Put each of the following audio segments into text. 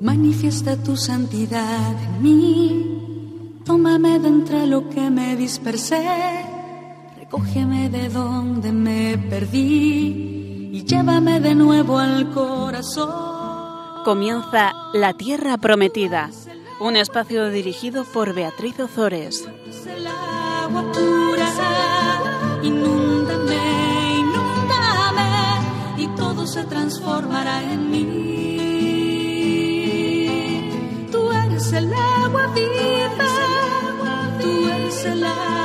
Manifiesta tu santidad en mí, tómame de entre lo que me dispersé, recógeme de donde me perdí y llévame de nuevo al corazón. Comienza La Tierra Prometida, un espacio dirigido por Beatriz Ozores. Se transformará en mí. eres el agua viva, tú eres el agua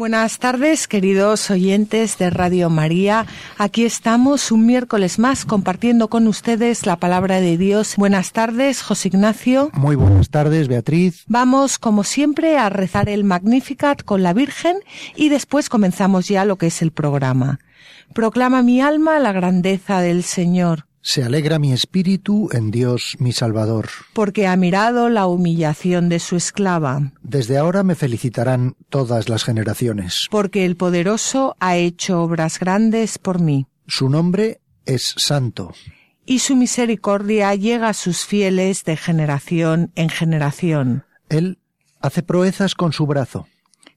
Buenas tardes, queridos oyentes de Radio María. Aquí estamos un miércoles más compartiendo con ustedes la palabra de Dios. Buenas tardes, José Ignacio. Muy buenas tardes, Beatriz. Vamos, como siempre, a rezar el Magnificat con la Virgen y después comenzamos ya lo que es el programa. Proclama mi alma la grandeza del Señor, Se alegra mi espíritu en Dios mi Salvador. porque ha mirado la humillación de su esclava, Desde ahora me felicitarán todas las generaciones. porque el poderoso ha hecho obras grandes por mí. Su nombre es Santo. y su misericordia llega a sus fieles de generación en generación. Él hace proezas con su brazo.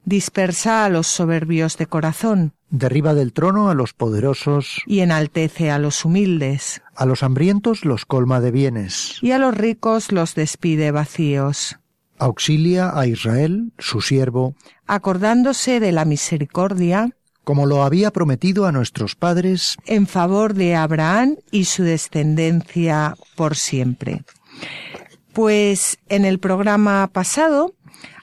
Dispersa a los soberbios de corazón Derriba del trono a los poderosos, y enaltece a los humildes, a los hambrientos los colma de bienes. y a los ricos los despide vacíos, Auxilia a Israel, su siervo, acordándose de la misericordia como lo había prometido a nuestros padres, en favor de Abraham y su descendencia por siempre. Pues en el programa pasado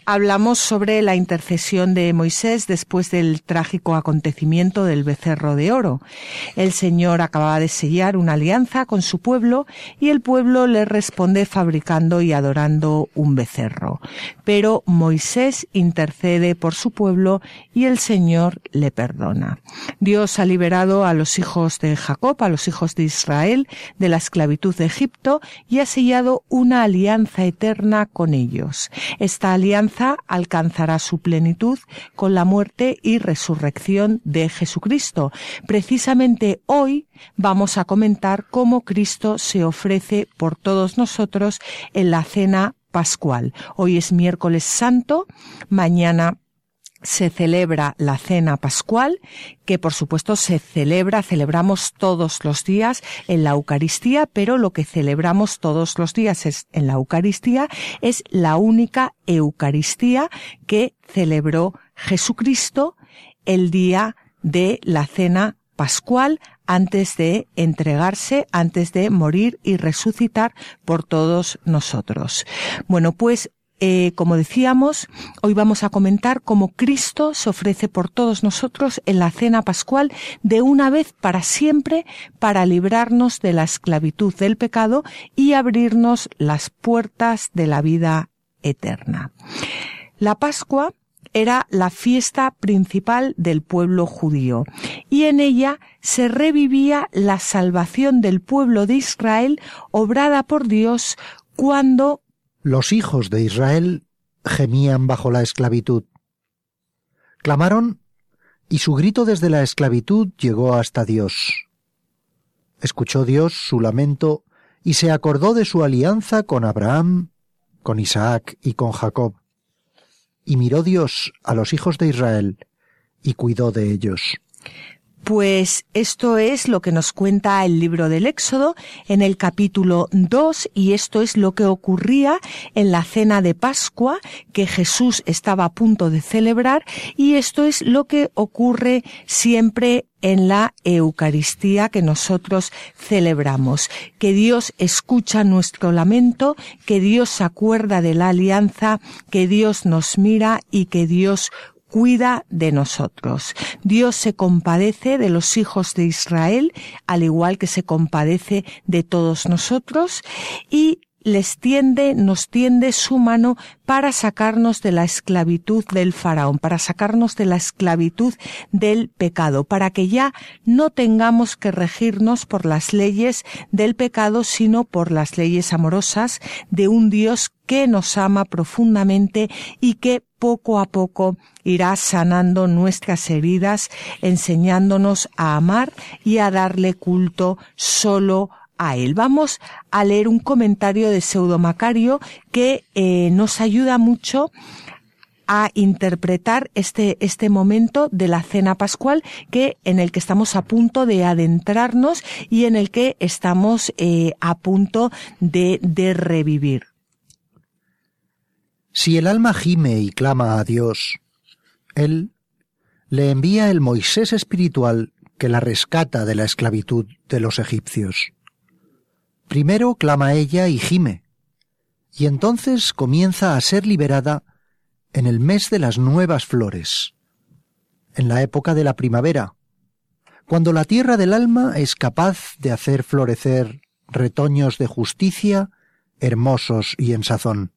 hablamos sobre la intercesión de Moisés después del trágico acontecimiento del becerro de oro. El Señor acababa de sellar una alianza con su pueblo y el pueblo le responde fabricando y adorando un becerro. Pero Moisés intercede por su pueblo y el Señor le perdona. Dios ha liberado a los hijos de Jacob, a los hijos de Israel, de la esclavitud de Egipto y ha sellado una alianza eterna con ellos. Esta alianza alcanzará su plenitud con la muerte y resurrección de Jesucristo. Precisamente hoy vamos a comentar cómo Cristo se ofrece por todos nosotros en la cena pascual. Hoy es miércoles santo, mañana se celebra la cena pascual, que por supuesto se celebra, celebramos todos los días en la Eucaristía, pero lo que celebramos todos los días en la Eucaristía es la única Eucaristía que celebró Jesucristo el día de la cena pascual antes de entregarse, antes de morir y resucitar por todos nosotros. Bueno, pues eh, como decíamos, hoy vamos a comentar cómo Cristo se ofrece por todos nosotros en la cena pascual de una vez para siempre para librarnos de la esclavitud del pecado y abrirnos las puertas de la vida eterna. La Pascua era la fiesta principal del pueblo judío y en ella se revivía la salvación del pueblo de Israel obrada por Dios cuando los hijos de Israel gemían bajo la esclavitud. Clamaron y su grito desde la esclavitud llegó hasta Dios. Escuchó Dios su lamento y se acordó de su alianza con Abraham, con Isaac y con Jacob. Y miró Dios a los hijos de Israel y cuidó de ellos. Pues esto es lo que nos cuenta el libro del Éxodo en el capítulo 2 y esto es lo que ocurría en la cena de Pascua que Jesús estaba a punto de celebrar y esto es lo que ocurre siempre en la Eucaristía que nosotros celebramos, que Dios escucha nuestro lamento, que Dios se acuerda de la alianza, que Dios nos mira y que Dios cuida de nosotros. Dios se compadece de los hijos de Israel, al igual que se compadece de todos nosotros, y les tiende, nos tiende su mano para sacarnos de la esclavitud del faraón, para sacarnos de la esclavitud del pecado, para que ya no tengamos que regirnos por las leyes del pecado, sino por las leyes amorosas de un Dios que nos ama profundamente y que poco a poco irá sanando nuestras heridas, enseñándonos a amar y a darle culto solo a él. Vamos a leer un comentario de Pseudo Macario que eh, nos ayuda mucho a interpretar este, este momento de la cena pascual que, en el que estamos a punto de adentrarnos y en el que estamos eh, a punto de, de revivir. Si el alma gime y clama a Dios, Él le envía el Moisés espiritual que la rescata de la esclavitud de los egipcios. Primero clama ella y gime, y entonces comienza a ser liberada en el mes de las nuevas flores, en la época de la primavera, cuando la tierra del alma es capaz de hacer florecer retoños de justicia hermosos y en sazón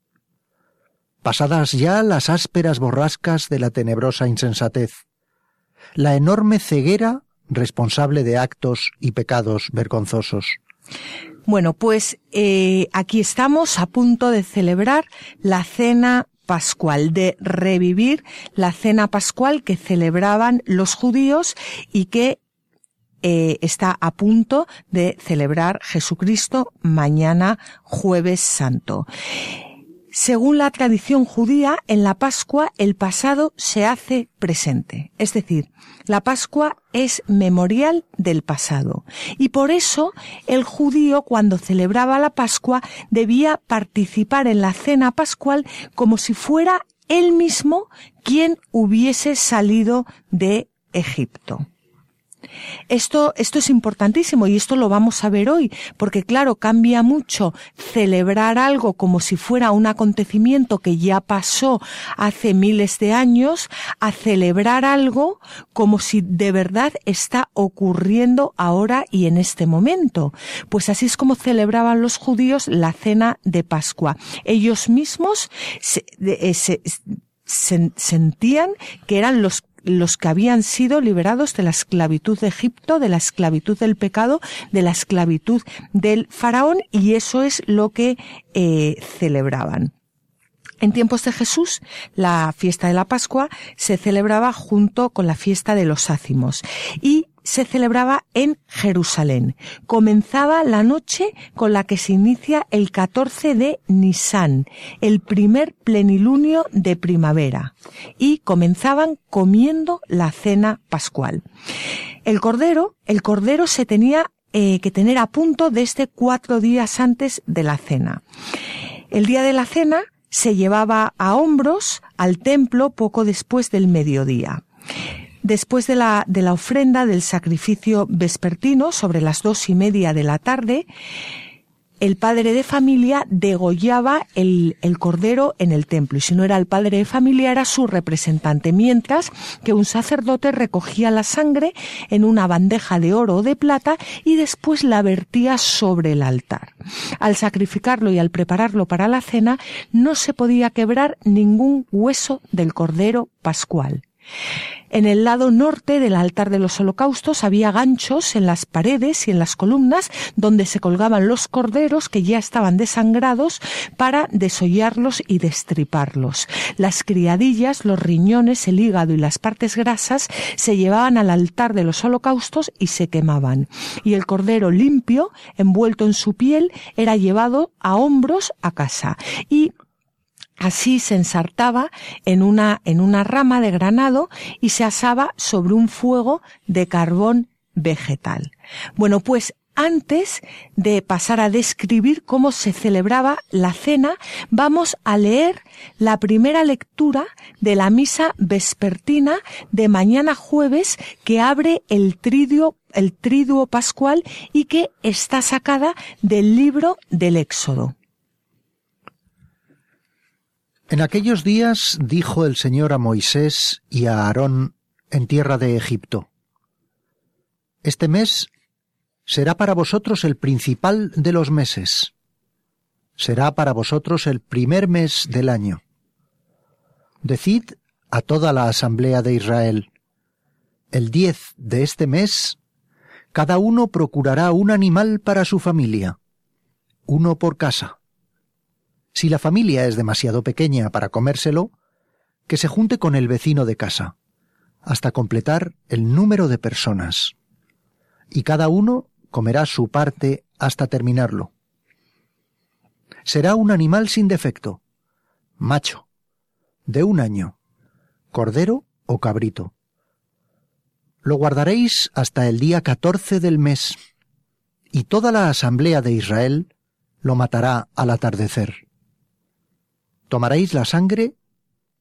pasadas ya las ásperas borrascas de la tenebrosa insensatez, la enorme ceguera responsable de actos y pecados vergonzosos. Bueno, pues eh, aquí estamos a punto de celebrar la cena pascual, de revivir la cena pascual que celebraban los judíos y que eh, está a punto de celebrar Jesucristo mañana jueves santo. Según la tradición judía, en la Pascua el pasado se hace presente. Es decir, la Pascua es memorial del pasado. Y por eso el judío cuando celebraba la Pascua debía participar en la cena pascual como si fuera él mismo quien hubiese salido de Egipto. Esto, esto es importantísimo y esto lo vamos a ver hoy, porque claro, cambia mucho celebrar algo como si fuera un acontecimiento que ya pasó hace miles de años a celebrar algo como si de verdad está ocurriendo ahora y en este momento. Pues así es como celebraban los judíos la cena de Pascua. Ellos mismos se, eh, sentían que eran los los que habían sido liberados de la esclavitud de Egipto, de la esclavitud del pecado, de la esclavitud del faraón, y eso es lo que eh, celebraban. En tiempos de Jesús, la fiesta de la Pascua se celebraba junto con la fiesta de los ácimos y se celebraba en Jerusalén. Comenzaba la noche con la que se inicia el 14 de Nisan, el primer plenilunio de primavera, y comenzaban comiendo la cena pascual. El cordero, el cordero se tenía eh, que tener a punto desde cuatro días antes de la cena. El día de la cena se llevaba a hombros al templo poco después del mediodía. Después de la, de la ofrenda del sacrificio vespertino, sobre las dos y media de la tarde, el padre de familia degollaba el, el, cordero en el templo y si no era el padre de familia era su representante, mientras que un sacerdote recogía la sangre en una bandeja de oro o de plata y después la vertía sobre el altar. Al sacrificarlo y al prepararlo para la cena no se podía quebrar ningún hueso del cordero pascual. En el lado norte del altar de los holocaustos había ganchos en las paredes y en las columnas donde se colgaban los corderos que ya estaban desangrados para desollarlos y destriparlos. Las criadillas, los riñones, el hígado y las partes grasas se llevaban al altar de los holocaustos y se quemaban. Y el cordero limpio, envuelto en su piel, era llevado a hombros a casa. Y Así se ensartaba en una, en una rama de granado y se asaba sobre un fuego de carbón vegetal. Bueno, pues antes de pasar a describir cómo se celebraba la cena, vamos a leer la primera lectura de la misa vespertina de mañana jueves que abre el triduo, el triduo pascual y que está sacada del libro del Éxodo. En aquellos días dijo el Señor a Moisés y a Aarón en tierra de Egipto, Este mes será para vosotros el principal de los meses. será para vosotros el primer mes del año. Decid a toda la asamblea de Israel, el diez de este mes, cada uno procurará un animal para su familia, uno por casa. Si la familia es demasiado pequeña para comérselo, que se junte con el vecino de casa, hasta completar el número de personas. Y cada uno comerá su parte hasta terminarlo. Será un animal sin defecto, macho, de un año, cordero o cabrito. Lo guardaréis hasta el día catorce del mes, y toda la asamblea de Israel lo matará al atardecer. Tomaréis la sangre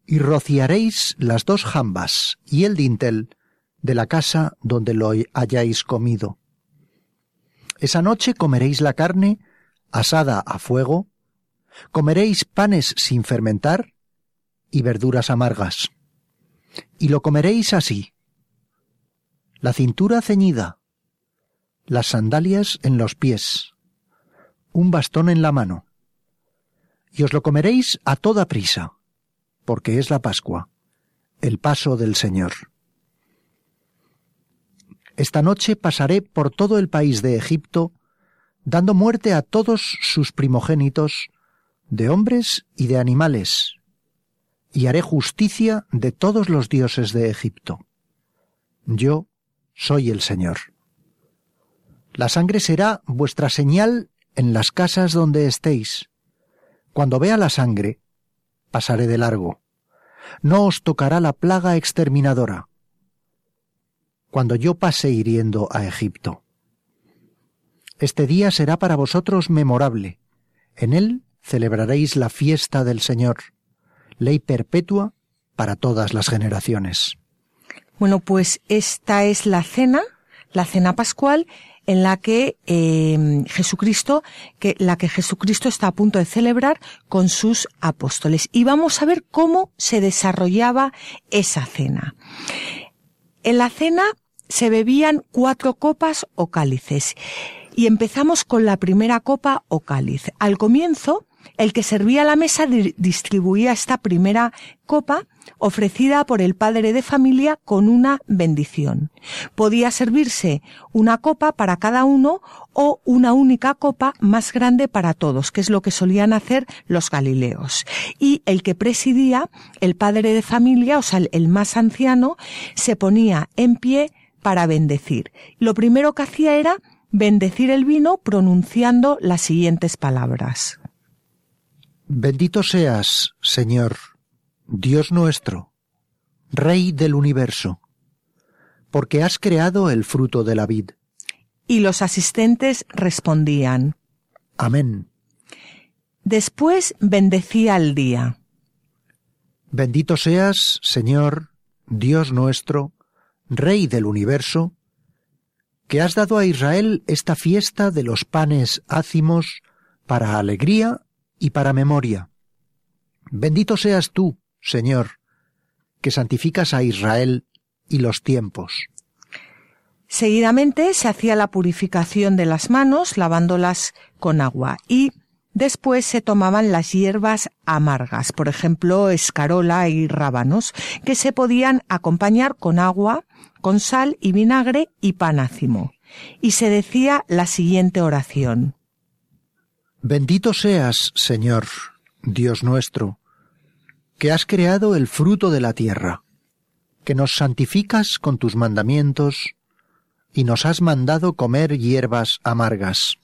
y rociaréis las dos jambas y el dintel de la casa donde lo hayáis comido. Esa noche comeréis la carne asada a fuego, comeréis panes sin fermentar y verduras amargas. Y lo comeréis así. La cintura ceñida, las sandalias en los pies, un bastón en la mano. Y os lo comeréis a toda prisa porque es la Pascua, el paso del Señor. Esta noche pasaré por todo el país de Egipto, dando muerte a todos sus primogénitos, de hombres y de animales, y haré justicia de todos los dioses de Egipto. Yo soy el Señor. La sangre será vuestra señal en las casas donde estéis. Cuando vea la sangre, pasaré de largo. No os tocará la plaga exterminadora. Cuando yo pase hiriendo a Egipto. Este día será para vosotros memorable. En él celebraréis la fiesta del Señor, ley perpetua para todas las generaciones. Bueno, pues esta es la cena, la cena pascual, en la que eh, Jesucristo, que la que Jesucristo está a punto de celebrar con sus apóstoles. Y vamos a ver cómo se desarrollaba esa cena. En la cena se bebían cuatro copas o cálices. Y empezamos con la primera copa o cáliz. Al comienzo, el que servía la mesa distribuía esta primera copa ofrecida por el padre de familia con una bendición. Podía servirse una copa para cada uno o una única copa más grande para todos, que es lo que solían hacer los galileos. Y el que presidía, el padre de familia, o sea, el más anciano, se ponía en pie para bendecir. Lo primero que hacía era bendecir el vino pronunciando las siguientes palabras. Bendito seas, Señor, Dios nuestro, Rey del universo, porque has creado el fruto de la vid. Y los asistentes respondían, Amén. Después bendecía el día. Bendito seas, Señor, Dios nuestro, Rey del universo, que has dado a Israel esta fiesta de los panes ácimos para alegría y para memoria. Bendito seas tú, Señor, que santificas a Israel y los tiempos. Seguidamente se hacía la purificación de las manos lavándolas con agua y después se tomaban las hierbas amargas, por ejemplo, escarola y rábanos, que se podían acompañar con agua, con sal y vinagre y panácimo. Y se decía la siguiente oración. Bendito seas, Señor, Dios nuestro, que has creado el fruto de la tierra, que nos santificas con tus mandamientos y nos has mandado comer hierbas amargas.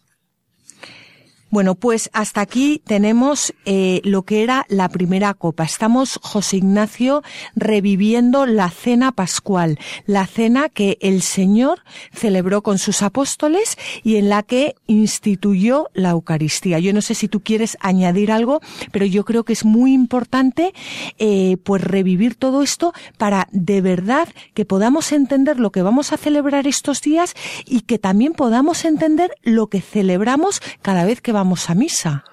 Bueno, pues hasta aquí tenemos eh, lo que era la primera copa. Estamos, José Ignacio, reviviendo la cena pascual, la cena que el Señor celebró con sus apóstoles y en la que instituyó la Eucaristía. Yo no sé si tú quieres añadir algo, pero yo creo que es muy importante eh, pues revivir todo esto para de verdad que podamos entender lo que vamos a celebrar estos días y que también podamos entender lo que celebramos cada vez que vamos a misa.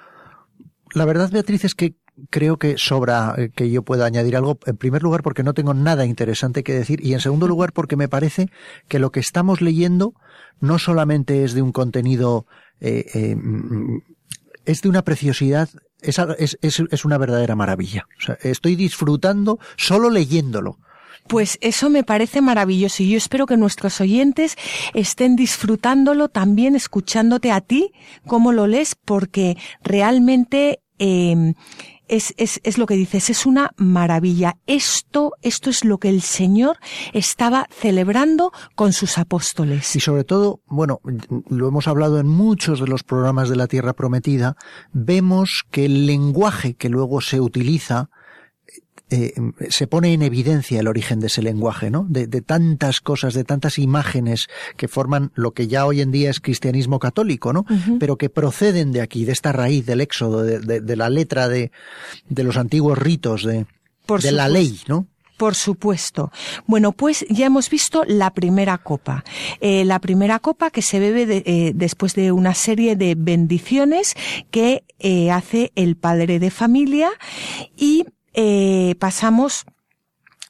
La verdad, Beatriz, es que creo que sobra eh, que yo pueda añadir algo. En primer lugar, porque no tengo nada interesante que decir. Y en segundo lugar, porque me parece que lo que estamos leyendo no solamente es de un contenido eh, eh, es de una preciosidad, es, es, es una verdadera maravilla. Estoy disfrutando solo leyéndolo. Pues eso me parece maravilloso y yo espero que nuestros oyentes estén disfrutándolo también escuchándote a ti, cómo lo lees, porque realmente eh, es, es, es, lo que dices, es una maravilla. Esto, esto es lo que el Señor estaba celebrando con sus apóstoles. Y sobre todo, bueno, lo hemos hablado en muchos de los programas de la Tierra Prometida, vemos que el lenguaje que luego se utiliza eh, se pone en evidencia el origen de ese lenguaje, ¿no? De, tantas cosas, de tantas imágenes que forman lo que ya hoy en día es cristianismo católico, ¿no? Pero que proceden de aquí, de esta raíz del éxodo, de, la letra de, los antiguos ritos, de, de la ley, ¿no? Por supuesto. Bueno, pues ya hemos visto la primera copa. Eh, la primera copa que se bebe eh, después de una serie de bendiciones que hace el padre de familia y eh, pasamos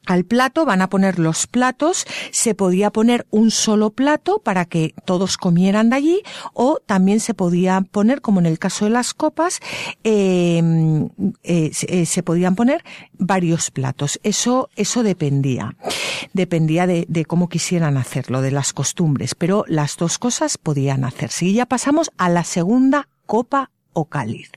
al plato, van a poner los platos, se podía poner un solo plato para que todos comieran de allí o también se podía poner, como en el caso de las copas, em, eh, eh, se podían poner varios platos. Eso, eso dependía. Dependía de, de, cómo quisieran hacerlo, de las costumbres, pero las dos cosas podían hacerse. Y ya pasamos a la segunda copa o cáliz.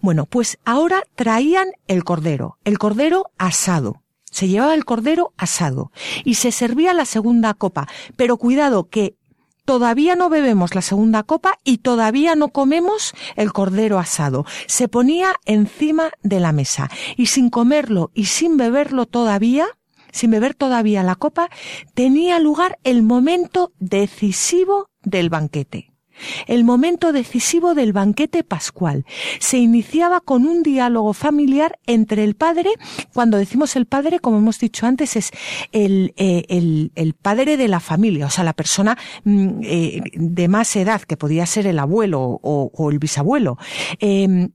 Bueno, pues ahora traían el cordero, el cordero asado. Se llevaba el cordero asado y se servía la segunda copa. Pero cuidado que todavía no bebemos la segunda copa y todavía no comemos el cordero asado. Se ponía encima de la mesa y sin comerlo y sin beberlo todavía, sin beber todavía la copa, tenía lugar el momento decisivo del banquete. El momento decisivo del banquete pascual se iniciaba con un diálogo familiar entre el padre, cuando decimos el padre, como hemos dicho antes, es el, eh, el, padre de la familia, o sea, la persona mm, eh, de más edad, que podía ser el abuelo o, el bisabuelo. Eh,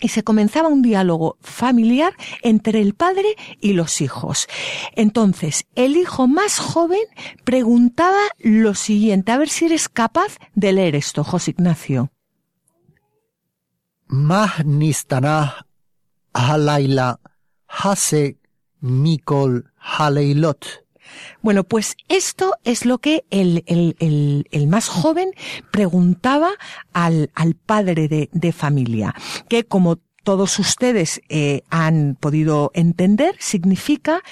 y se comenzaba un diálogo familiar entre el padre y los hijos. Entonces, el hijo más joven preguntaba lo siguiente, a ver si eres capaz de leer esto, José Ignacio. Mikol haleilot. Bueno, pues esto es lo que el, el, el, más joven preguntaba al, al padre de, de familia, que como todos ustedes eh, han podido entender, significa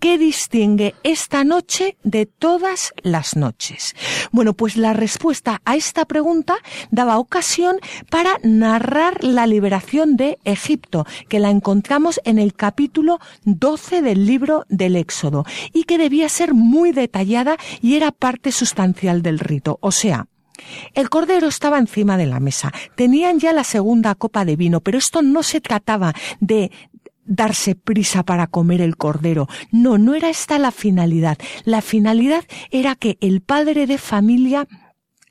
¿qué distingue esta noche de todas las noches? Bueno, pues la respuesta a esta pregunta daba ocasión para narrar la liberación de Egipto, que la encontramos en el capítulo 12 del libro del Éxodo, y que debía ser muy detallada y era parte sustancial del rito. O sea, el cordero estaba encima de la mesa. Tenían ya la segunda copa de vino, pero esto no se trataba de darse prisa para comer el cordero. No, no era esta la finalidad. La finalidad era que el padre de familia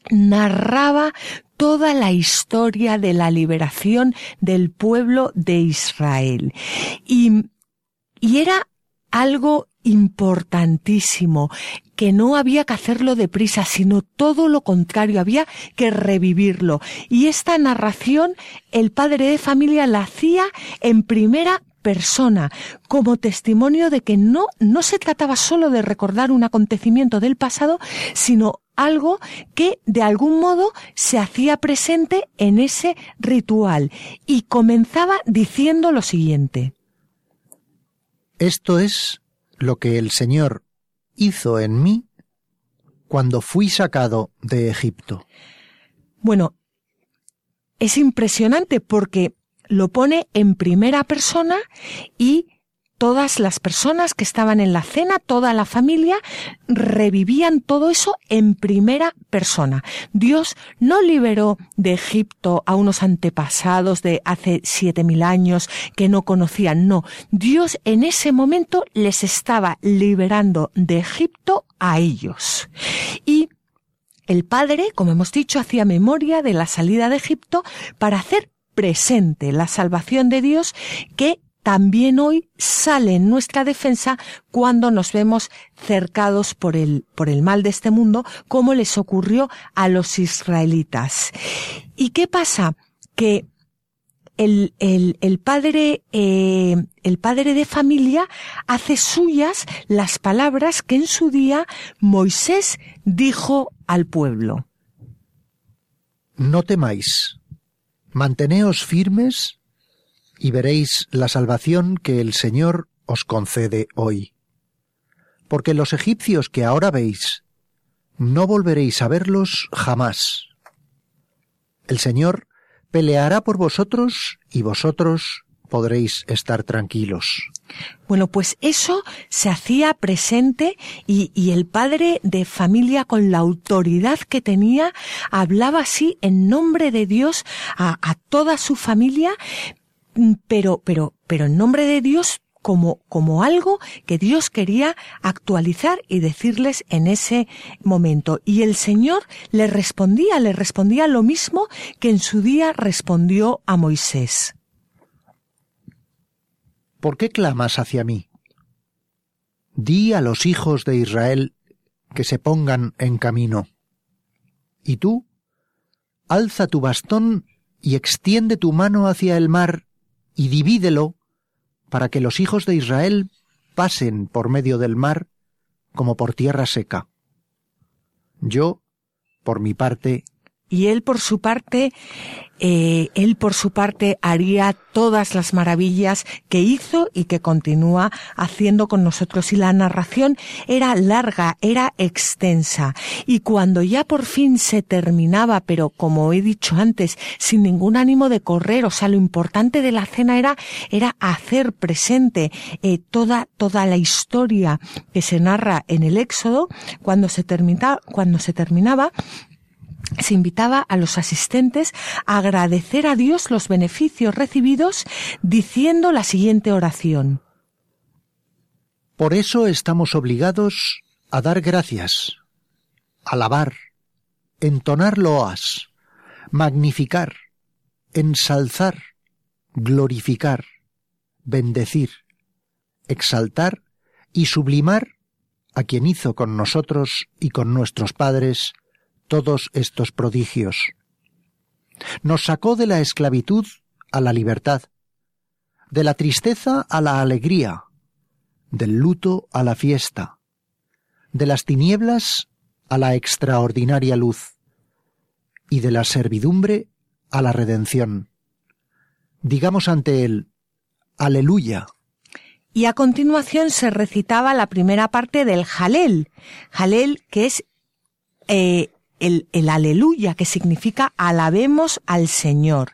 narraba toda la historia de la liberación del pueblo de Israel. Y, y era algo importantísimo, que no había que hacerlo deprisa, sino todo lo contrario, había que revivirlo. Y esta narración el padre de familia la hacía en primera persona, como testimonio de que no, no se trataba solo de recordar un acontecimiento del pasado, sino algo que de algún modo se hacía presente en ese ritual. Y comenzaba diciendo lo siguiente. Esto es lo que el Señor hizo en mí cuando fui sacado de Egipto. Bueno, es impresionante porque lo pone en primera persona y todas las personas que estaban en la cena, toda la familia, revivían todo eso en primera persona. Dios no liberó de Egipto a unos antepasados de hace siete mil años que no conocían, no. Dios en ese momento les estaba liberando de Egipto a ellos. Y el padre, como hemos dicho, hacía memoria de la salida de Egipto para hacer presente la salvación de Dios que también hoy sale en nuestra defensa cuando nos vemos cercados por el, por el mal de este mundo, como les ocurrió a los israelitas. ¿Y qué pasa? Que el, el, padre, eh, el padre de familia hace suyas las palabras que en su día Moisés dijo al pueblo. No temáis, manteneos firmes y veréis la salvación que el Señor os concede hoy. Porque los egipcios que ahora veis, no volveréis a verlos jamás. El Señor peleará por vosotros y vosotros podréis estar tranquilos. Bueno, pues eso se hacía presente y, el padre de familia con la autoridad que tenía hablaba así en nombre de Dios a, a toda su familia, pero, pero, pero en nombre de Dios como, como algo que Dios quería actualizar y decirles en ese momento. Y el Señor le respondía, le respondía lo mismo que en su día respondió a Moisés. ¿Por qué clamas hacia mí? Di a los hijos de Israel que se pongan en camino. Y tú, alza tu bastón y extiende tu mano hacia el mar y divídelo para que los hijos de Israel pasen por medio del mar como por tierra seca. Yo, por mi parte, y él por su parte eh, él por su parte haría todas las maravillas que hizo y que continúa haciendo con nosotros. Y la narración era larga, era extensa. Y cuando ya por fin se terminaba, pero como he dicho antes, sin ningún ánimo de correr, o sea, lo importante de la cena era, era hacer presente eh, toda, toda la historia que se narra en el Éxodo, cuando se termina, cuando se terminaba, se invitaba a los asistentes a agradecer a Dios los beneficios recibidos diciendo la siguiente oración. Por eso estamos obligados a dar gracias, alabar, entonar loas, magnificar, ensalzar, glorificar, bendecir, exaltar y sublimar a quien hizo con nosotros y con nuestros padres todos estos prodigios. Nos sacó de la esclavitud a la libertad, de la tristeza a la alegría, del luto a la fiesta, de las tinieblas a la extraordinaria luz, y de la servidumbre a la redención. Digamos ante él, Aleluya. Y a continuación se recitaba la primera parte del Jalel. Jalel, que es eh, el, aleluya, que significa alabemos al Señor.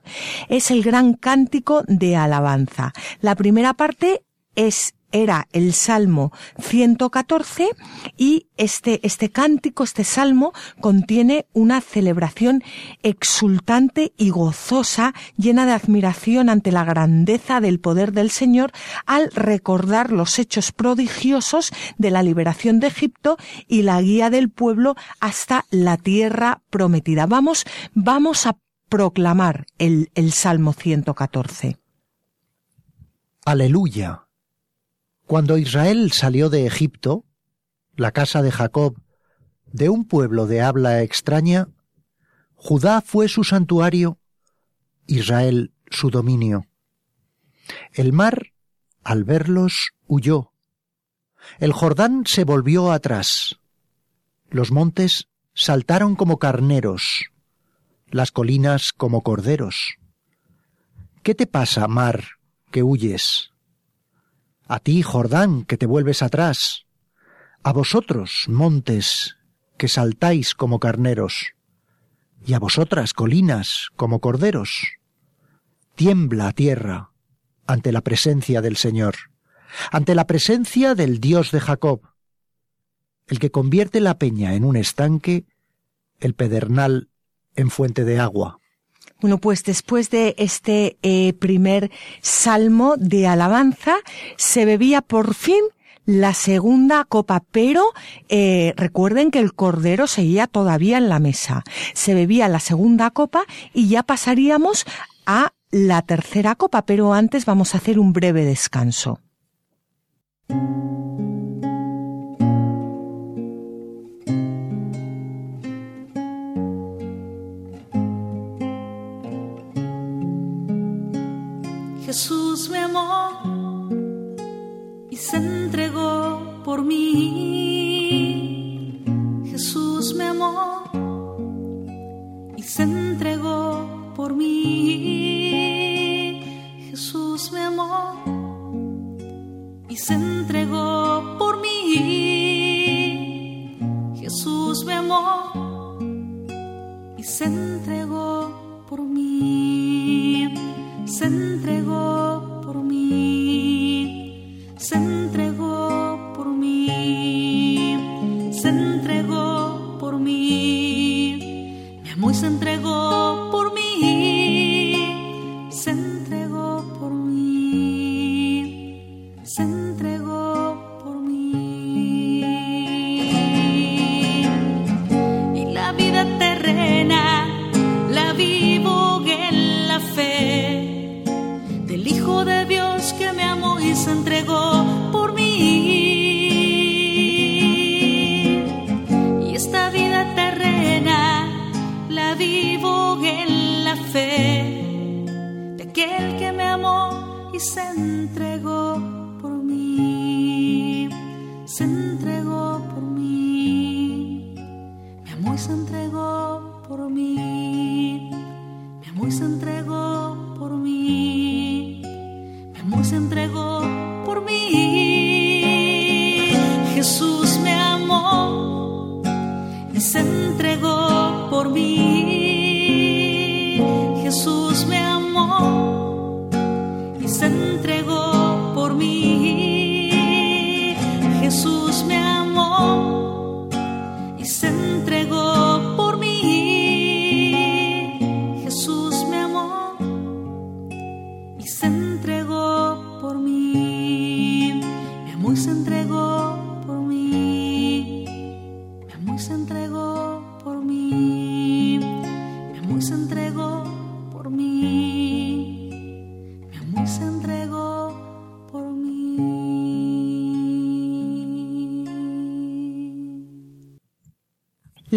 Es el gran cántico de alabanza. La primera parte es era el Salmo 114 y este, este cántico, este salmo, contiene una celebración exultante y gozosa, llena de admiración ante la grandeza del poder del Señor al recordar los hechos prodigiosos de la liberación de Egipto y la guía del pueblo hasta la tierra prometida. Vamos, vamos a proclamar el, el Salmo 114. Aleluya cuando Israel salió de Egipto, la casa de Jacob, de un pueblo de habla extraña, Judá fue su santuario, Israel su dominio. El mar, al verlos, huyó. El Jordán se volvió atrás. Los montes saltaron como carneros, las colinas como corderos. ¿Qué te pasa, mar, que huyes? A ti, Jordán, que te vuelves atrás, a vosotros, montes, que saltáis como carneros, y a vosotras, colinas, como corderos. Tiembla tierra ante la presencia del Señor, ante la presencia del Dios de Jacob, el que convierte la peña en un estanque, el pedernal en fuente de agua. Bueno, pues después de este eh, primer salmo de alabanza, se bebía por fin la segunda copa, pero eh, recuerden que el cordero seguía todavía en la mesa. Se bebía la segunda copa y ya pasaríamos a la tercera copa, pero antes vamos a hacer un breve descanso. Jesús me amó y se entregó por mí. Jesús me amó y se entregó por mí. Jesús me amó y se entregó por mí. Jesús me amó y se entregó por mí. Se entregó por mí. Se entregó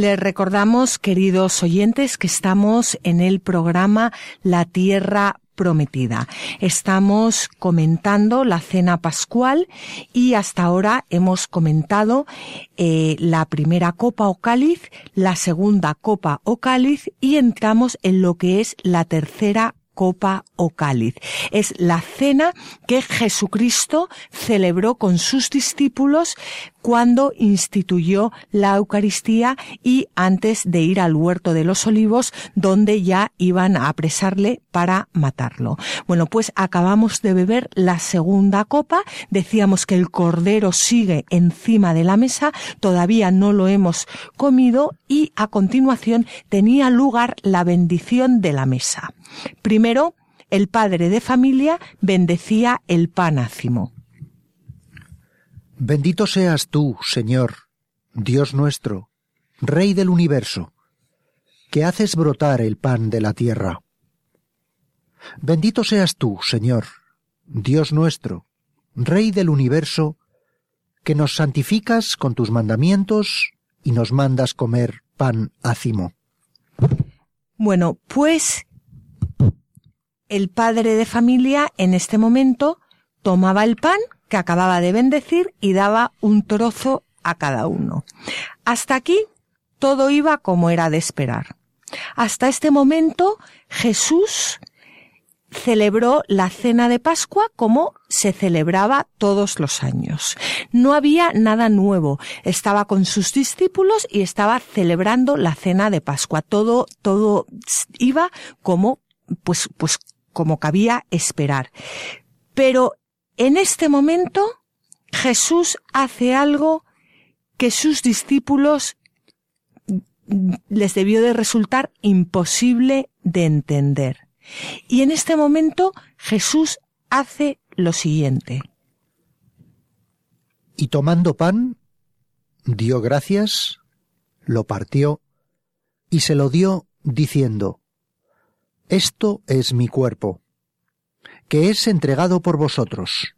Les recordamos, queridos oyentes, que estamos en el programa La Tierra Prometida. Estamos comentando la cena pascual y hasta ahora hemos comentado eh, la primera copa o cáliz, la segunda copa o cáliz y entramos en lo que es la tercera copa o cáliz. Es la cena que Jesucristo celebró con sus discípulos cuando instituyó la Eucaristía y antes de ir al huerto de los olivos donde ya iban a apresarle para matarlo. Bueno, pues acabamos de beber la segunda copa. Decíamos que el cordero sigue encima de la mesa. Todavía no lo hemos comido y a continuación tenía lugar la bendición de la mesa. Primero, el padre de familia bendecía el pan ácimo. Bendito seas tú, Señor, Dios nuestro, Rey del universo, que haces brotar el pan de la tierra. Bendito seas tú, Señor, Dios nuestro, Rey del universo, que nos santificas con tus mandamientos y nos mandas comer pan ácimo. Bueno, pues el padre de familia en este momento tomaba el pan que acababa de bendecir y daba un trozo a cada uno. Hasta aquí todo iba como era de esperar. Hasta este momento Jesús celebró la cena de Pascua como se celebraba todos los años. No había nada nuevo. Estaba con sus discípulos y estaba celebrando la cena de Pascua. Todo, todo iba como, pues, pues, como cabía esperar. Pero en este momento Jesús hace algo que sus discípulos les debió de resultar imposible de entender. Y en este momento Jesús hace lo siguiente. Y tomando pan, dio gracias, lo partió y se lo dio diciendo, Esto es mi cuerpo, que es entregado por vosotros.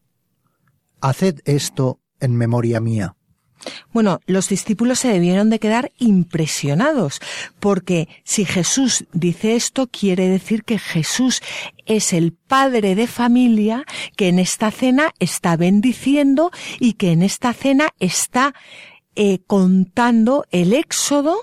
Haced esto en memoria mía. Bueno, los discípulos se debieron de quedar impresionados, porque si Jesús dice esto, quiere decir que Jesús es el padre de familia que en esta cena está bendiciendo y que en esta cena está eh, contando el éxodo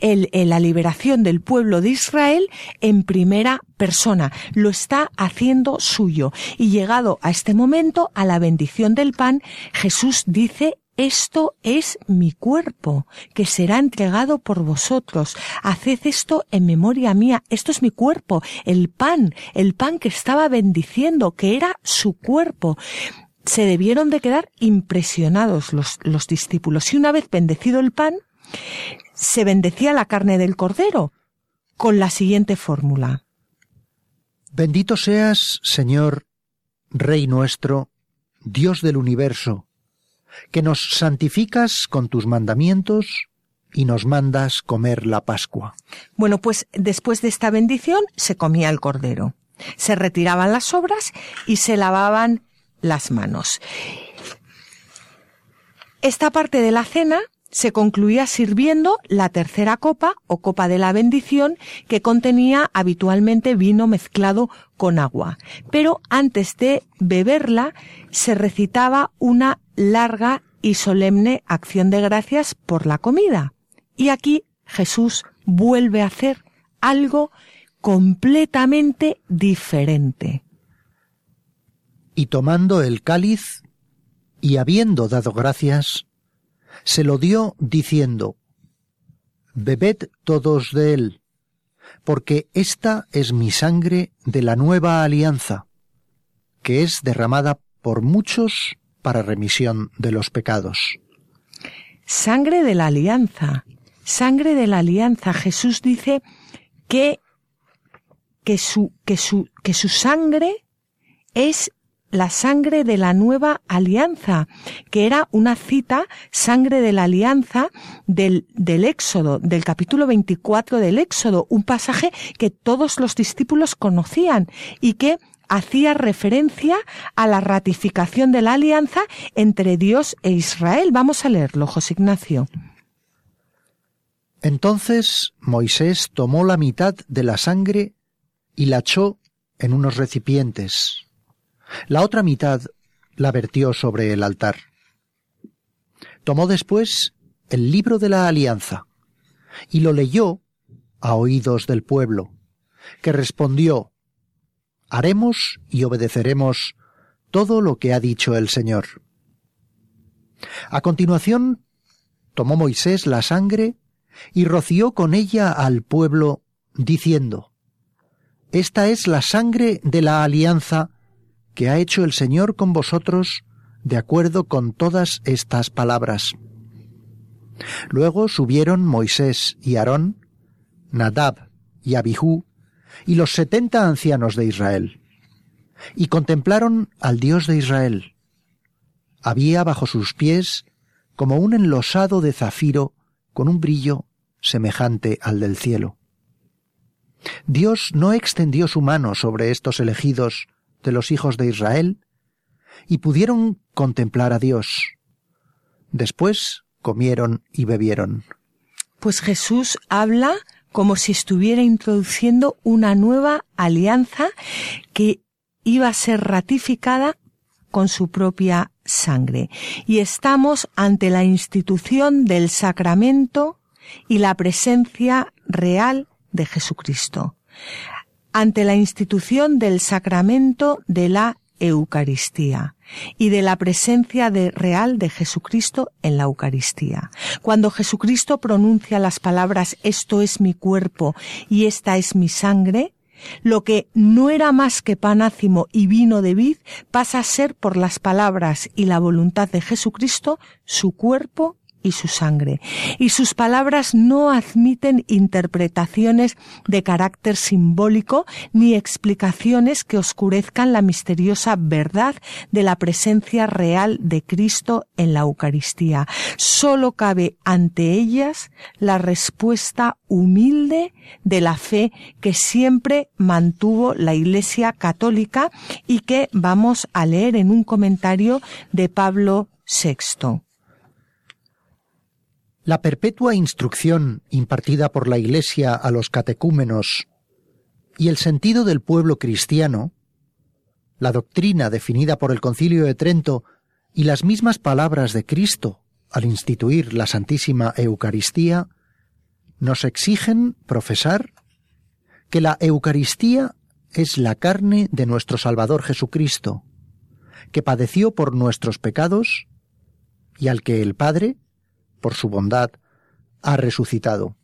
el, la liberación del pueblo de Israel en primera persona. Lo está haciendo suyo. Y llegado a este momento, a la bendición del pan, Jesús dice esto es mi cuerpo, que será entregado por vosotros. Haced esto en memoria mía. Esto es mi cuerpo, el pan, el pan que estaba bendiciendo, que era su cuerpo. Se debieron de quedar impresionados los, los discípulos. Y una vez bendecido el pan, se bendecía la carne del cordero con la siguiente fórmula. Bendito seas, Señor, Rey nuestro, Dios del universo, que nos santificas con tus mandamientos y nos mandas comer la Pascua. Bueno, pues después de esta bendición se comía el cordero, se retiraban las sobras y se lavaban las manos. Esta parte de la cena se concluía sirviendo la tercera copa o copa de la bendición que contenía habitualmente vino mezclado con agua. Pero antes de beberla se recitaba una larga y solemne acción de gracias por la comida. Y aquí Jesús vuelve a hacer algo completamente diferente. Y tomando el cáliz, y habiendo dado gracias, se lo dio diciendo, Bebed todos de él, porque esta es mi sangre de la nueva alianza, que es derramada por muchos para remisión de los pecados. Sangre de la alianza, sangre de la alianza. Jesús dice que, que, su, que, su, que su sangre es la sangre de la nueva alianza, que era una cita, sangre de la alianza del, del Éxodo, del capítulo 24 del Éxodo, un pasaje que todos los discípulos conocían y que hacía referencia a la ratificación de la alianza entre Dios e Israel. Vamos a leerlo, José Ignacio. Entonces Moisés tomó la mitad de la sangre y la echó en unos recipientes la otra mitad la vertió sobre el altar. Tomó después el libro de la alianza y lo leyó a oídos del pueblo, que respondió, Haremos y obedeceremos todo lo que ha dicho el Señor. A continuación, tomó Moisés la sangre y roció con ella al pueblo, diciendo, Esta es la sangre de la alianza que ha hecho el Señor con vosotros de acuerdo con todas estas palabras. Luego subieron Moisés y Aarón, Nadab y Abihú, y los setenta ancianos de Israel, y contemplaron al Dios de Israel. Había bajo sus pies como un enlosado de zafiro con un brillo semejante al del cielo. Dios no extendió su mano sobre estos elegidos de los hijos de Israel y pudieron contemplar a Dios. Después comieron y bebieron. Pues Jesús habla como si estuviera introduciendo una nueva alianza que iba a ser ratificada con su propia sangre. Y estamos ante la institución del sacramento y la presencia real de Jesucristo ante la institución del sacramento de la Eucaristía y de la presencia real de Jesucristo en la Eucaristía. Cuando Jesucristo pronuncia las palabras esto es mi cuerpo y esta es mi sangre, lo que no era más que panácimo y vino de vid pasa a ser por las palabras y la voluntad de Jesucristo su cuerpo y su sangre. Y sus palabras no admiten interpretaciones de carácter simbólico ni explicaciones que oscurezcan la misteriosa verdad de la presencia real de Cristo en la Eucaristía. Solo cabe ante ellas la respuesta humilde de la fe que siempre mantuvo la Iglesia católica y que vamos a leer en un comentario de Pablo VI. La perpetua instrucción impartida por la Iglesia a los catecúmenos y el sentido del pueblo cristiano, la doctrina definida por el Concilio de Trento y las mismas palabras de Cristo al instituir la Santísima Eucaristía, nos exigen profesar que la Eucaristía es la carne de nuestro Salvador Jesucristo, que padeció por nuestros pecados y al que el Padre, por su bondad, ha resucitado.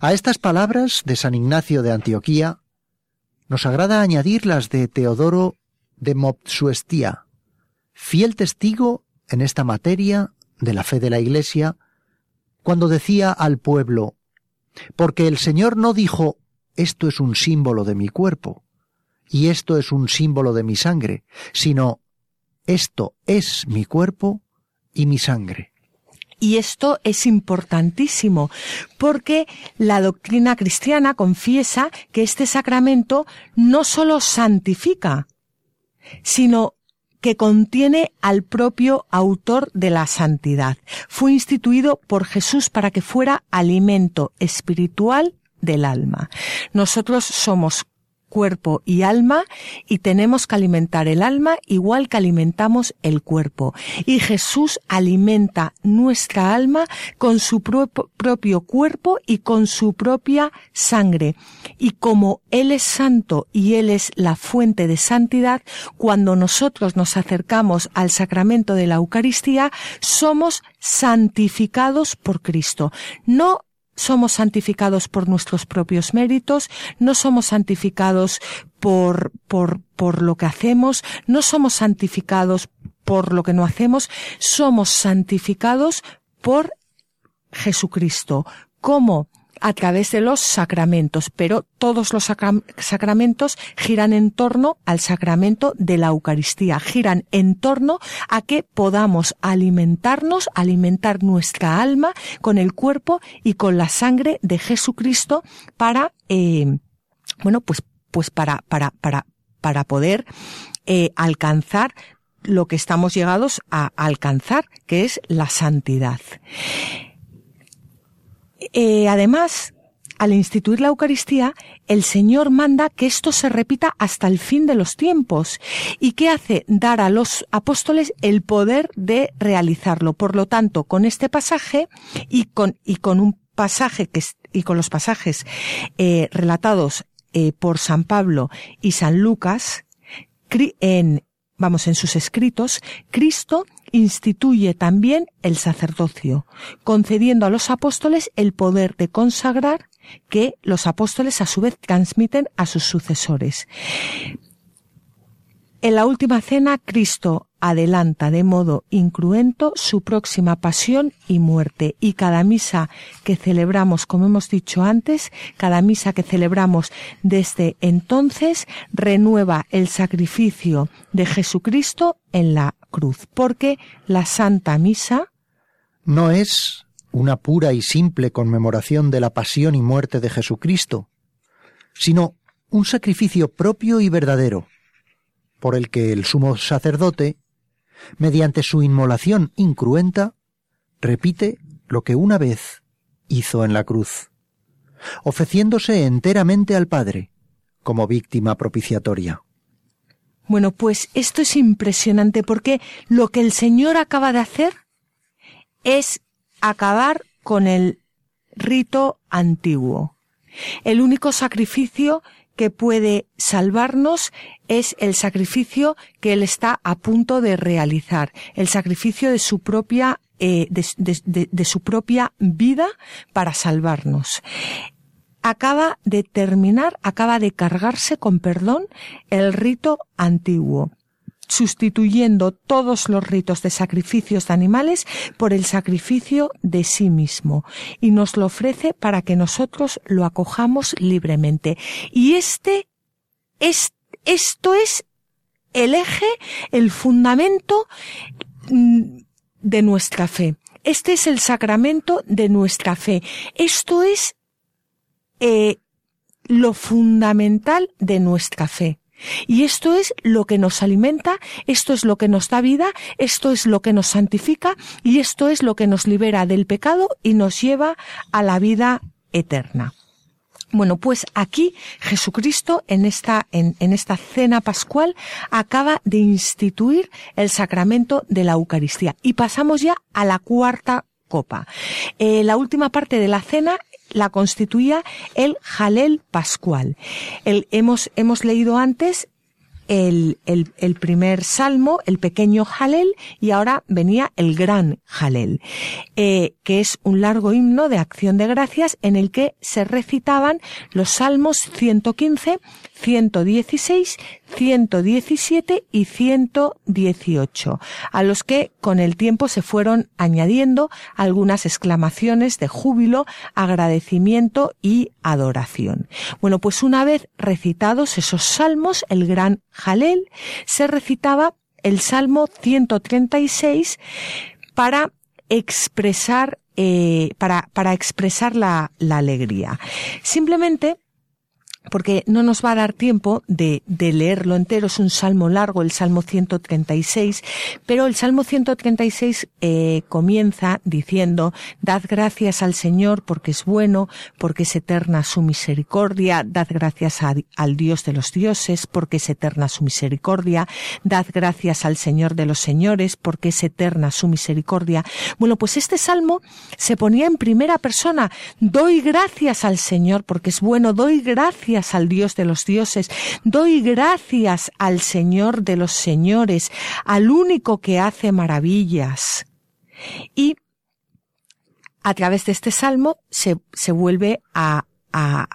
A estas palabras de San Ignacio de Antioquía nos agrada añadir las de Teodoro de Mopsuestía, fiel testigo en esta materia de la fe de la Iglesia, cuando decía al pueblo, porque el Señor no dijo, esto es un símbolo de mi cuerpo, y esto es un símbolo de mi sangre, sino, esto es mi cuerpo y mi sangre. Y esto es importantísimo porque la doctrina cristiana confiesa que este sacramento no solo santifica, sino que contiene al propio autor de la santidad. Fue instituido por Jesús para que fuera alimento espiritual del alma. Nosotros somos cuerpo y alma y tenemos que alimentar el alma igual que alimentamos el cuerpo. Y Jesús alimenta nuestra alma con su propio cuerpo y con su propia sangre. Y como Él es santo y Él es la fuente de santidad, cuando nosotros nos acercamos al sacramento de la Eucaristía, somos santificados por Cristo. No somos santificados por nuestros propios méritos, no somos santificados por, por, por lo que hacemos, no somos santificados por lo que no hacemos, somos santificados por Jesucristo. ¿Cómo? A través de los sacramentos, pero todos los sacramentos giran en torno al sacramento de la Eucaristía, giran en torno a que podamos alimentarnos, alimentar nuestra alma con el cuerpo y con la sangre de Jesucristo para, eh, bueno, pues, pues para, para, para, para poder eh, alcanzar lo que estamos llegados a alcanzar, que es la santidad. Eh, además, al instituir la Eucaristía, el Señor manda que esto se repita hasta el fin de los tiempos. ¿Y qué hace? Dar a los apóstoles el poder de realizarlo. Por lo tanto, con este pasaje y con, y con un pasaje que, y con los pasajes eh, relatados eh, por San Pablo y San Lucas, en, vamos, en sus escritos, Cristo instituye también el sacerdocio, concediendo a los apóstoles el poder de consagrar que los apóstoles a su vez transmiten a sus sucesores. En la última cena, Cristo adelanta de modo incruento su próxima pasión y muerte. Y cada misa que celebramos, como hemos dicho antes, cada misa que celebramos desde entonces renueva el sacrificio de Jesucristo en la cruz, porque la Santa Misa no es una pura y simple conmemoración de la pasión y muerte de Jesucristo, sino un sacrificio propio y verdadero, por el que el sumo sacerdote, mediante su inmolación incruenta, repite lo que una vez hizo en la cruz, ofreciéndose enteramente al Padre como víctima propiciatoria. Bueno, pues esto es impresionante porque lo que el Señor acaba de hacer es acabar con el rito antiguo. El único sacrificio que puede salvarnos es el sacrificio que Él está a punto de realizar, el sacrificio de su propia eh, de, su propia vida para salvarnos acaba de terminar, acaba de cargarse con perdón el rito antiguo sustituyendo todos los ritos de sacrificios de animales por el sacrificio de sí mismo y nos lo ofrece para que nosotros lo acojamos libremente. Y este es, esto es el eje, el fundamento mm, de nuestra fe. Este es el sacramento de nuestra fe. Esto es eh, lo fundamental de nuestra fe. Y esto es lo que nos alimenta, esto es lo que nos da vida, esto es lo que nos santifica y esto es lo que nos libera del pecado y nos lleva a la vida eterna. Bueno, pues aquí Jesucristo en esta, en, esta cena pascual acaba de instituir el sacramento de la Eucaristía y pasamos ya a la cuarta copa. Eh, la última parte de la cena la constituía el Jalel Pascual. El, hemos, hemos leído antes el, el, el, primer salmo, el pequeño Jalel, y ahora venía el gran Jalel, eh, que es un largo himno de acción de gracias en el que se recitaban los salmos 115, 116, 117 y 118, a los que con el tiempo se fueron añadiendo algunas exclamaciones de júbilo, agradecimiento y adoración. Bueno, pues una vez recitados esos salmos, el gran Jalel, se recitaba el Salmo 136 para expresar eh, para, para expresar la, la alegría. Simplemente porque no nos va a dar tiempo de, de, leerlo entero, es un salmo largo, el Salmo 136, pero el Salmo 136 eh, comienza diciendo, Dad gracias al Señor porque es bueno, porque es eterna su misericordia, dad gracias al Dios de los dioses porque es eterna su misericordia, dad gracias al Señor de los señores porque es eterna su misericordia. Bueno, pues este salmo se ponía en primera persona, doy gracias al Señor porque es bueno, doy gracias al Dios de los dioses, doy gracias al Señor de los señores, al único que hace maravillas. Y a través de este salmo se, se vuelve a, a,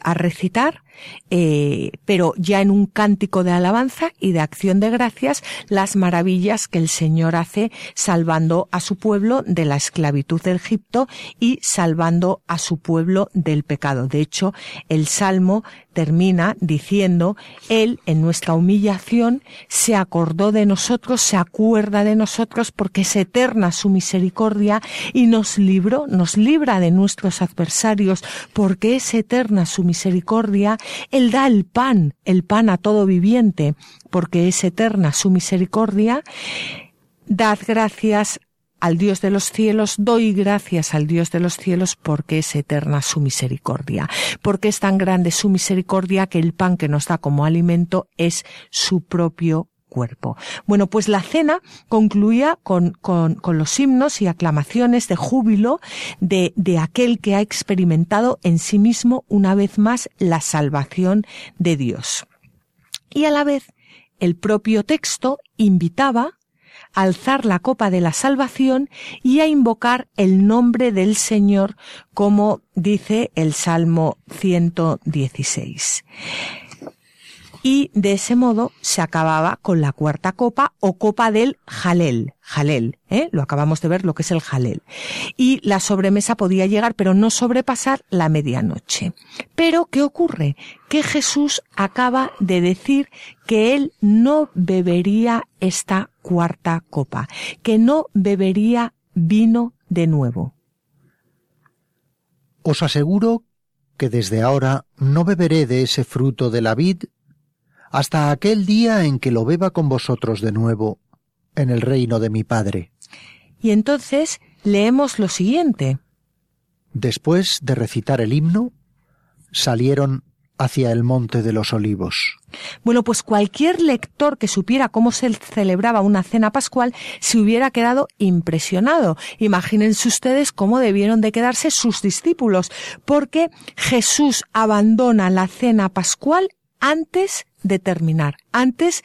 a recitar eh, pero ya en un cántico de alabanza y de acción de gracias, las maravillas que el Señor hace salvando a su pueblo de la esclavitud de Egipto y salvando a su pueblo del pecado. De hecho, el Salmo termina diciendo, Él en nuestra humillación se acordó de nosotros, se acuerda de nosotros porque es eterna su misericordia y nos libró, nos libra de nuestros adversarios porque es eterna su misericordia él da el pan, el pan a todo viviente, porque es eterna su misericordia. Dad gracias al Dios de los cielos, doy gracias al Dios de los cielos porque es eterna su misericordia, porque es tan grande su misericordia que el pan que nos da como alimento es su propio cuerpo. Bueno, pues la cena concluía con, con, con los himnos y aclamaciones de júbilo de, de aquel que ha experimentado en sí mismo una vez más la salvación de Dios. Y a la vez el propio texto invitaba a alzar la copa de la salvación y a invocar el nombre del Señor, como dice el Salmo 116 y de ese modo se acababa con la cuarta copa o copa del jalel. Jalel, ¿eh? lo acabamos de ver lo que es el jalel. Y la sobremesa podía llegar, pero no sobrepasar la medianoche. Pero, ¿qué ocurre? Que Jesús acaba de decir que él no bebería esta cuarta copa, que no bebería vino de nuevo. Os aseguro que desde ahora no beberé de ese fruto de la vid hasta aquel día en que lo beba con vosotros de nuevo en el reino de mi Padre. Y entonces leemos lo siguiente. Después de recitar el himno, salieron hacia el monte de los olivos. Bueno, pues cualquier lector que supiera cómo se celebraba una cena pascual se hubiera quedado impresionado. Imagínense ustedes cómo debieron de quedarse sus discípulos, porque Jesús abandona la cena pascual antes de terminar, antes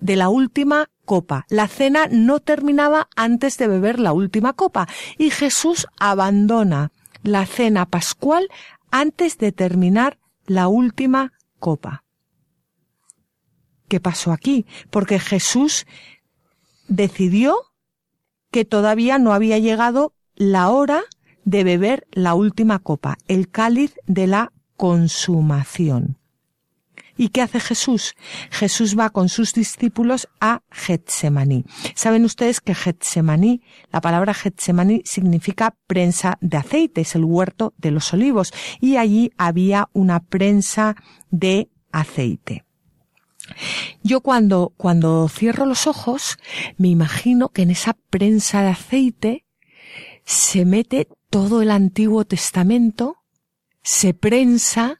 de la última copa. La cena no terminaba antes de beber la última copa y Jesús abandona la cena pascual antes de terminar la última copa. ¿Qué pasó aquí? Porque Jesús decidió que todavía no había llegado la hora de beber la última copa, el cáliz de la consumación. ¿Y qué hace Jesús? Jesús va con sus discípulos a Getsemaní. Saben ustedes que Getsemaní, la palabra Getsemaní significa prensa de aceite, es el huerto de los olivos, y allí había una prensa de aceite. Yo cuando, cuando cierro los ojos, me imagino que en esa prensa de aceite se mete todo el Antiguo Testamento, se prensa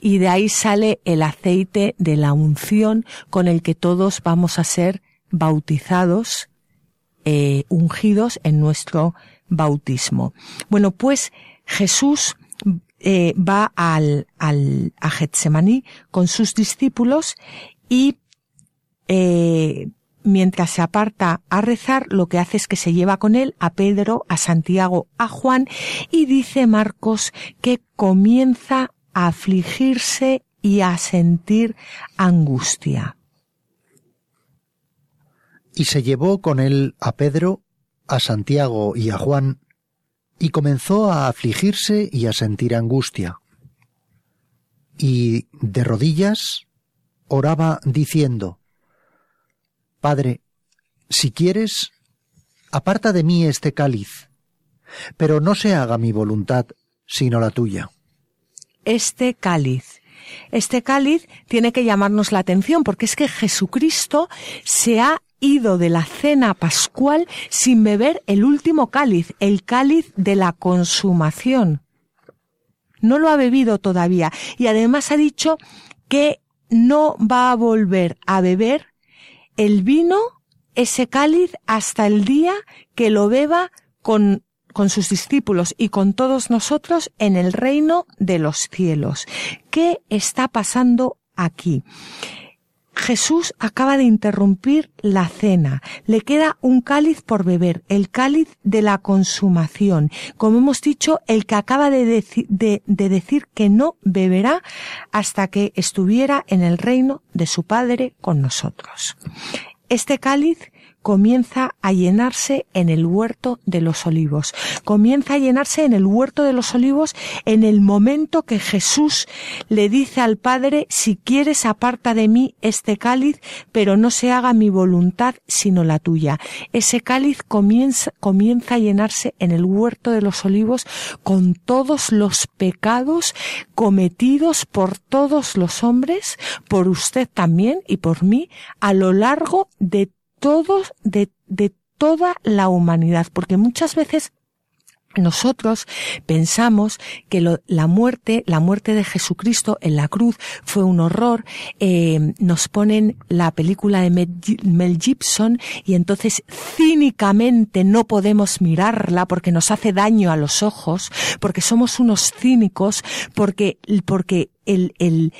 y de ahí sale el aceite de la unción con el que todos vamos a ser bautizados, eh, ungidos en nuestro bautismo. Bueno, pues Jesús eh, va al, al, a Getsemaní con sus discípulos y eh, mientras se aparta a rezar, lo que hace es que se lleva con él a Pedro, a Santiago, a Juan y dice Marcos que comienza a afligirse y a sentir angustia. Y se llevó con él a Pedro, a Santiago y a Juan, y comenzó a afligirse y a sentir angustia. Y de rodillas oraba diciendo, Padre, si quieres, aparta de mí este cáliz, pero no se haga mi voluntad, sino la tuya. Este cáliz. Este cáliz tiene que llamarnos la atención porque es que Jesucristo se ha ido de la cena pascual sin beber el último cáliz, el cáliz de la consumación. No lo ha bebido todavía y además ha dicho que no va a volver a beber el vino, ese cáliz, hasta el día que lo beba con, con sus discípulos y con todos nosotros en el reino de los cielos. ¿Qué está pasando aquí? Jesús acaba de interrumpir la cena. Le queda un cáliz por beber, el cáliz de la consumación. Como hemos dicho, el que acaba de, de, decir que no beberá hasta que estuviera en el reino de su Padre con nosotros. Este cáliz comienza a llenarse en el huerto de los olivos. Comienza a llenarse en el huerto de los olivos en el momento que Jesús le dice al Padre, si quieres aparta de mí este cáliz, pero no se haga mi voluntad sino la tuya. Ese cáliz comienza, comienza a llenarse en el huerto de los olivos con todos los pecados cometidos por todos los hombres, por usted también y por mí, a lo largo de todos, de, de toda la humanidad, porque muchas veces nosotros pensamos que lo, la muerte, la muerte de Jesucristo en la cruz fue un horror. Eh, nos ponen la película de Mel Gibson y entonces cínicamente no podemos mirarla porque nos hace daño a los ojos, porque somos unos cínicos, porque, porque el, el,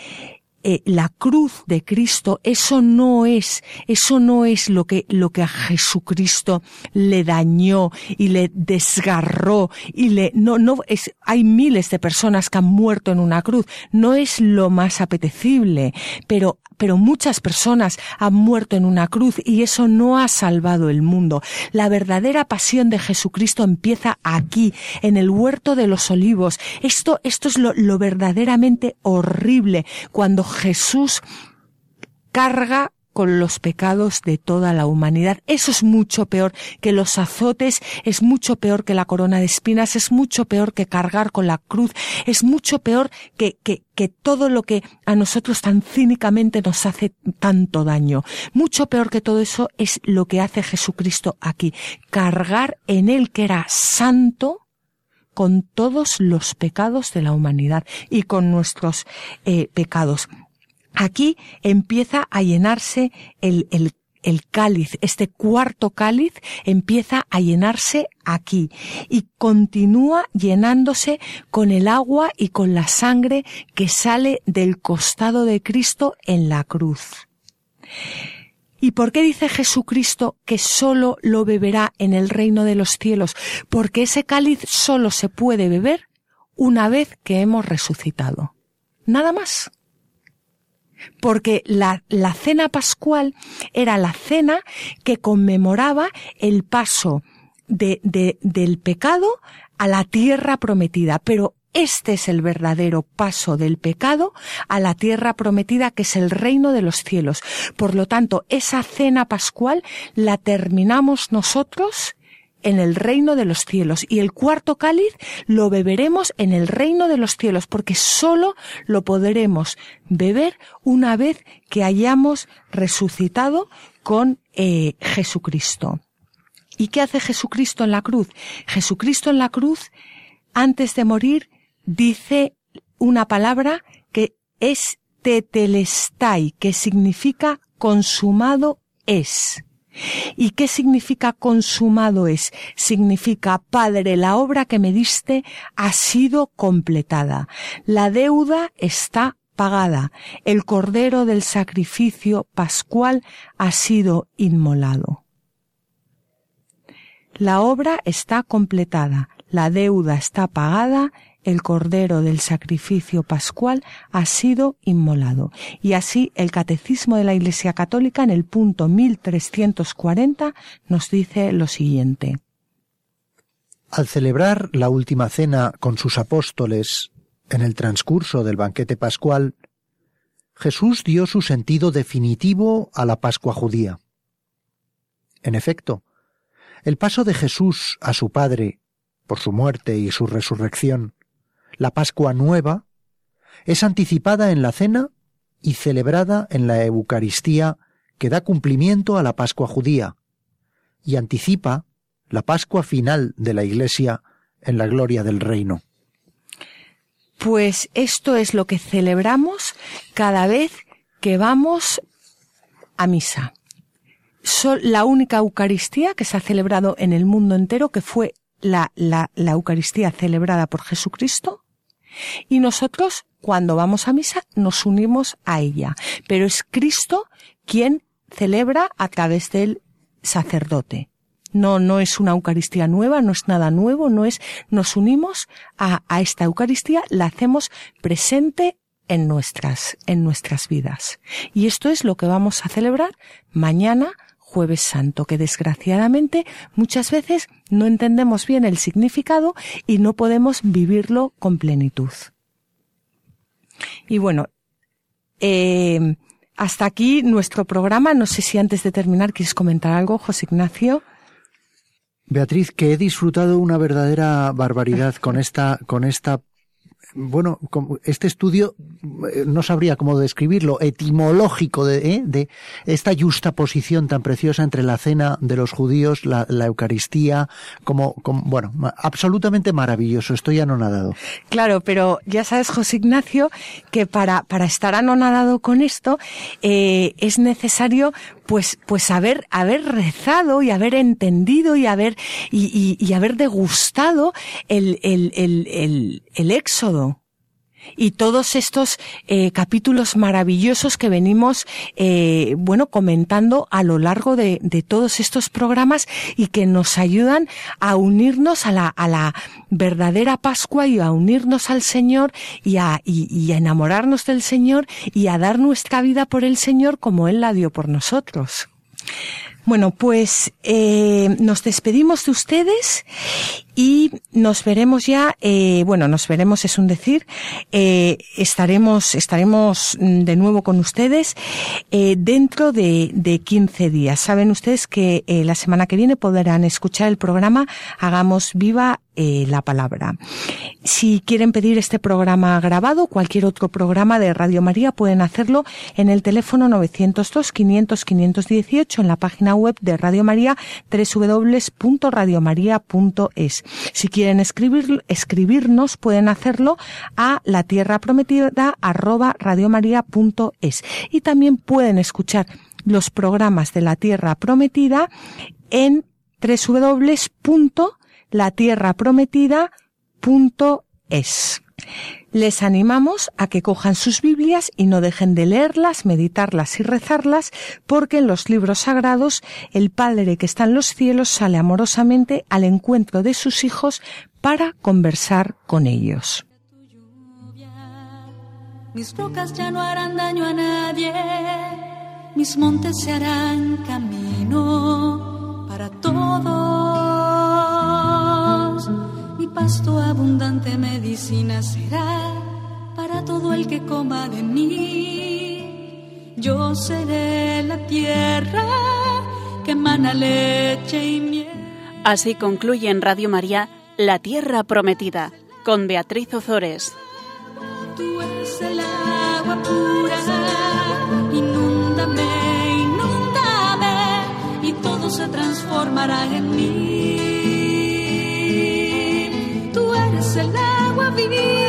eh, la cruz de Cristo, eso no es, eso no es lo que, lo que a Jesucristo le dañó y le desgarró y le, no, no, es, hay miles de personas que han muerto en una cruz, no es lo más apetecible, pero pero muchas personas han muerto en una cruz y eso no ha salvado el mundo. La verdadera pasión de Jesucristo empieza aquí, en el huerto de los olivos. Esto, esto es lo, lo verdaderamente horrible cuando Jesús carga con los pecados de toda la humanidad. Eso es mucho peor que los azotes, es mucho peor que la corona de espinas, es mucho peor que cargar con la cruz, es mucho peor que, que, que todo lo que a nosotros tan cínicamente nos hace tanto daño. Mucho peor que todo eso es lo que hace Jesucristo aquí. Cargar en él que era santo, con todos los pecados de la humanidad y con nuestros eh, pecados. Aquí empieza a llenarse el, el, el cáliz, este cuarto cáliz empieza a llenarse aquí y continúa llenándose con el agua y con la sangre que sale del costado de Cristo en la cruz. ¿Y por qué dice Jesucristo que solo lo beberá en el reino de los cielos? Porque ese cáliz solo se puede beber una vez que hemos resucitado. Nada más porque la, la cena pascual era la cena que conmemoraba el paso de, de, del pecado a la tierra prometida, pero este es el verdadero paso del pecado a la tierra prometida que es el reino de los cielos. Por lo tanto, esa cena pascual la terminamos nosotros en el reino de los cielos y el cuarto cáliz lo beberemos en el reino de los cielos porque solo lo podremos beber una vez que hayamos resucitado con eh, Jesucristo. ¿Y qué hace Jesucristo en la cruz? Jesucristo en la cruz, antes de morir, dice una palabra que es tetelestai, que significa consumado es. ¿Y qué significa consumado es? Significa, Padre, la obra que me diste ha sido completada. La deuda está pagada. El cordero del sacrificio pascual ha sido inmolado. La obra está completada. La deuda está pagada el cordero del sacrificio pascual ha sido inmolado. Y así el Catecismo de la Iglesia Católica en el punto 1340 nos dice lo siguiente. Al celebrar la última cena con sus apóstoles en el transcurso del banquete pascual, Jesús dio su sentido definitivo a la Pascua judía. En efecto, el paso de Jesús a su Padre, por su muerte y su resurrección, la Pascua Nueva, es anticipada en la cena y celebrada en la Eucaristía que da cumplimiento a la Pascua judía y anticipa la Pascua final de la Iglesia en la gloria del reino. Pues esto es lo que celebramos cada vez que vamos a misa. la única Eucaristía que se ha celebrado en el mundo entero, que fue la, la, la Eucaristía celebrada por Jesucristo, y nosotros, cuando vamos a misa, nos unimos a ella. Pero es Cristo quien celebra a través del sacerdote. No, no es una Eucaristía nueva, no es nada nuevo, no es, nos unimos a, esta Eucaristía, la hacemos presente en nuestras, en nuestras vidas. Y esto es lo que vamos a celebrar mañana jueves santo, que desgraciadamente muchas veces no entendemos bien el significado y no podemos vivirlo con plenitud. Y bueno, eh, hasta aquí nuestro programa. No sé si antes de terminar quieres comentar algo, José Ignacio. Beatriz, que he disfrutado una verdadera barbaridad con esta, con esta bueno, este estudio eh, no sabría cómo describirlo, etimológico de, ¿eh? de esta justa posición tan preciosa entre la cena de los judíos, la, Eucaristía, como, como, bueno, absolutamente maravilloso, estoy anonadado. Claro, pero ya sabes, José Ignacio, que para, para estar anonadado con esto, eh, es necesario pues, pues haber, haber rezado y haber entendido y haber, y, y, haber degustado el, el, el, el, éxodo y todos estos eh, capítulos maravillosos que venimos eh, bueno comentando a lo largo de, de, todos estos programas y que nos ayudan a unirnos a la, a la verdadera Pascua y a unirnos al Señor y a, y, y a enamorarnos del Señor y a dar nuestra vida por el Señor como Él la dio por nosotros. Bueno, pues eh, nos despedimos de ustedes y nos veremos ya, eh, bueno, nos veremos es un decir, eh, estaremos, estaremos de nuevo con ustedes eh, dentro de, de 15 días. Saben ustedes que la semana que viene podrán escuchar el programa Hagamos Viva la palabra. Si quieren pedir este programa grabado, cualquier otro programa de Radio María, pueden hacerlo en el teléfono 902 500 518 en la página web de Radio María www.radiomaria.es. Si quieren escribir, escribirnos, pueden hacerlo a la tierra prometida radiomaria.es. Y también pueden escuchar los programas de la tierra prometida en www latierraprometida.es. Les animamos a que cojan sus Biblias y no dejen de leerlas, meditarlas y rezarlas, porque en los libros sagrados el Padre que está en los cielos sale amorosamente al encuentro de sus hijos para conversar con ellos. Mis rocas ya no harán daño a nadie, mis montes se harán camino para todos pasto abundante medicina será para todo el que coma de mí. Yo seré la tierra que emana leche y miel. Así concluye en Radio María La Tierra Prometida con Beatriz Ozores. Tú eres el agua pura, inúndame, inúndame, y todo se transformará en mí es el agua vivir.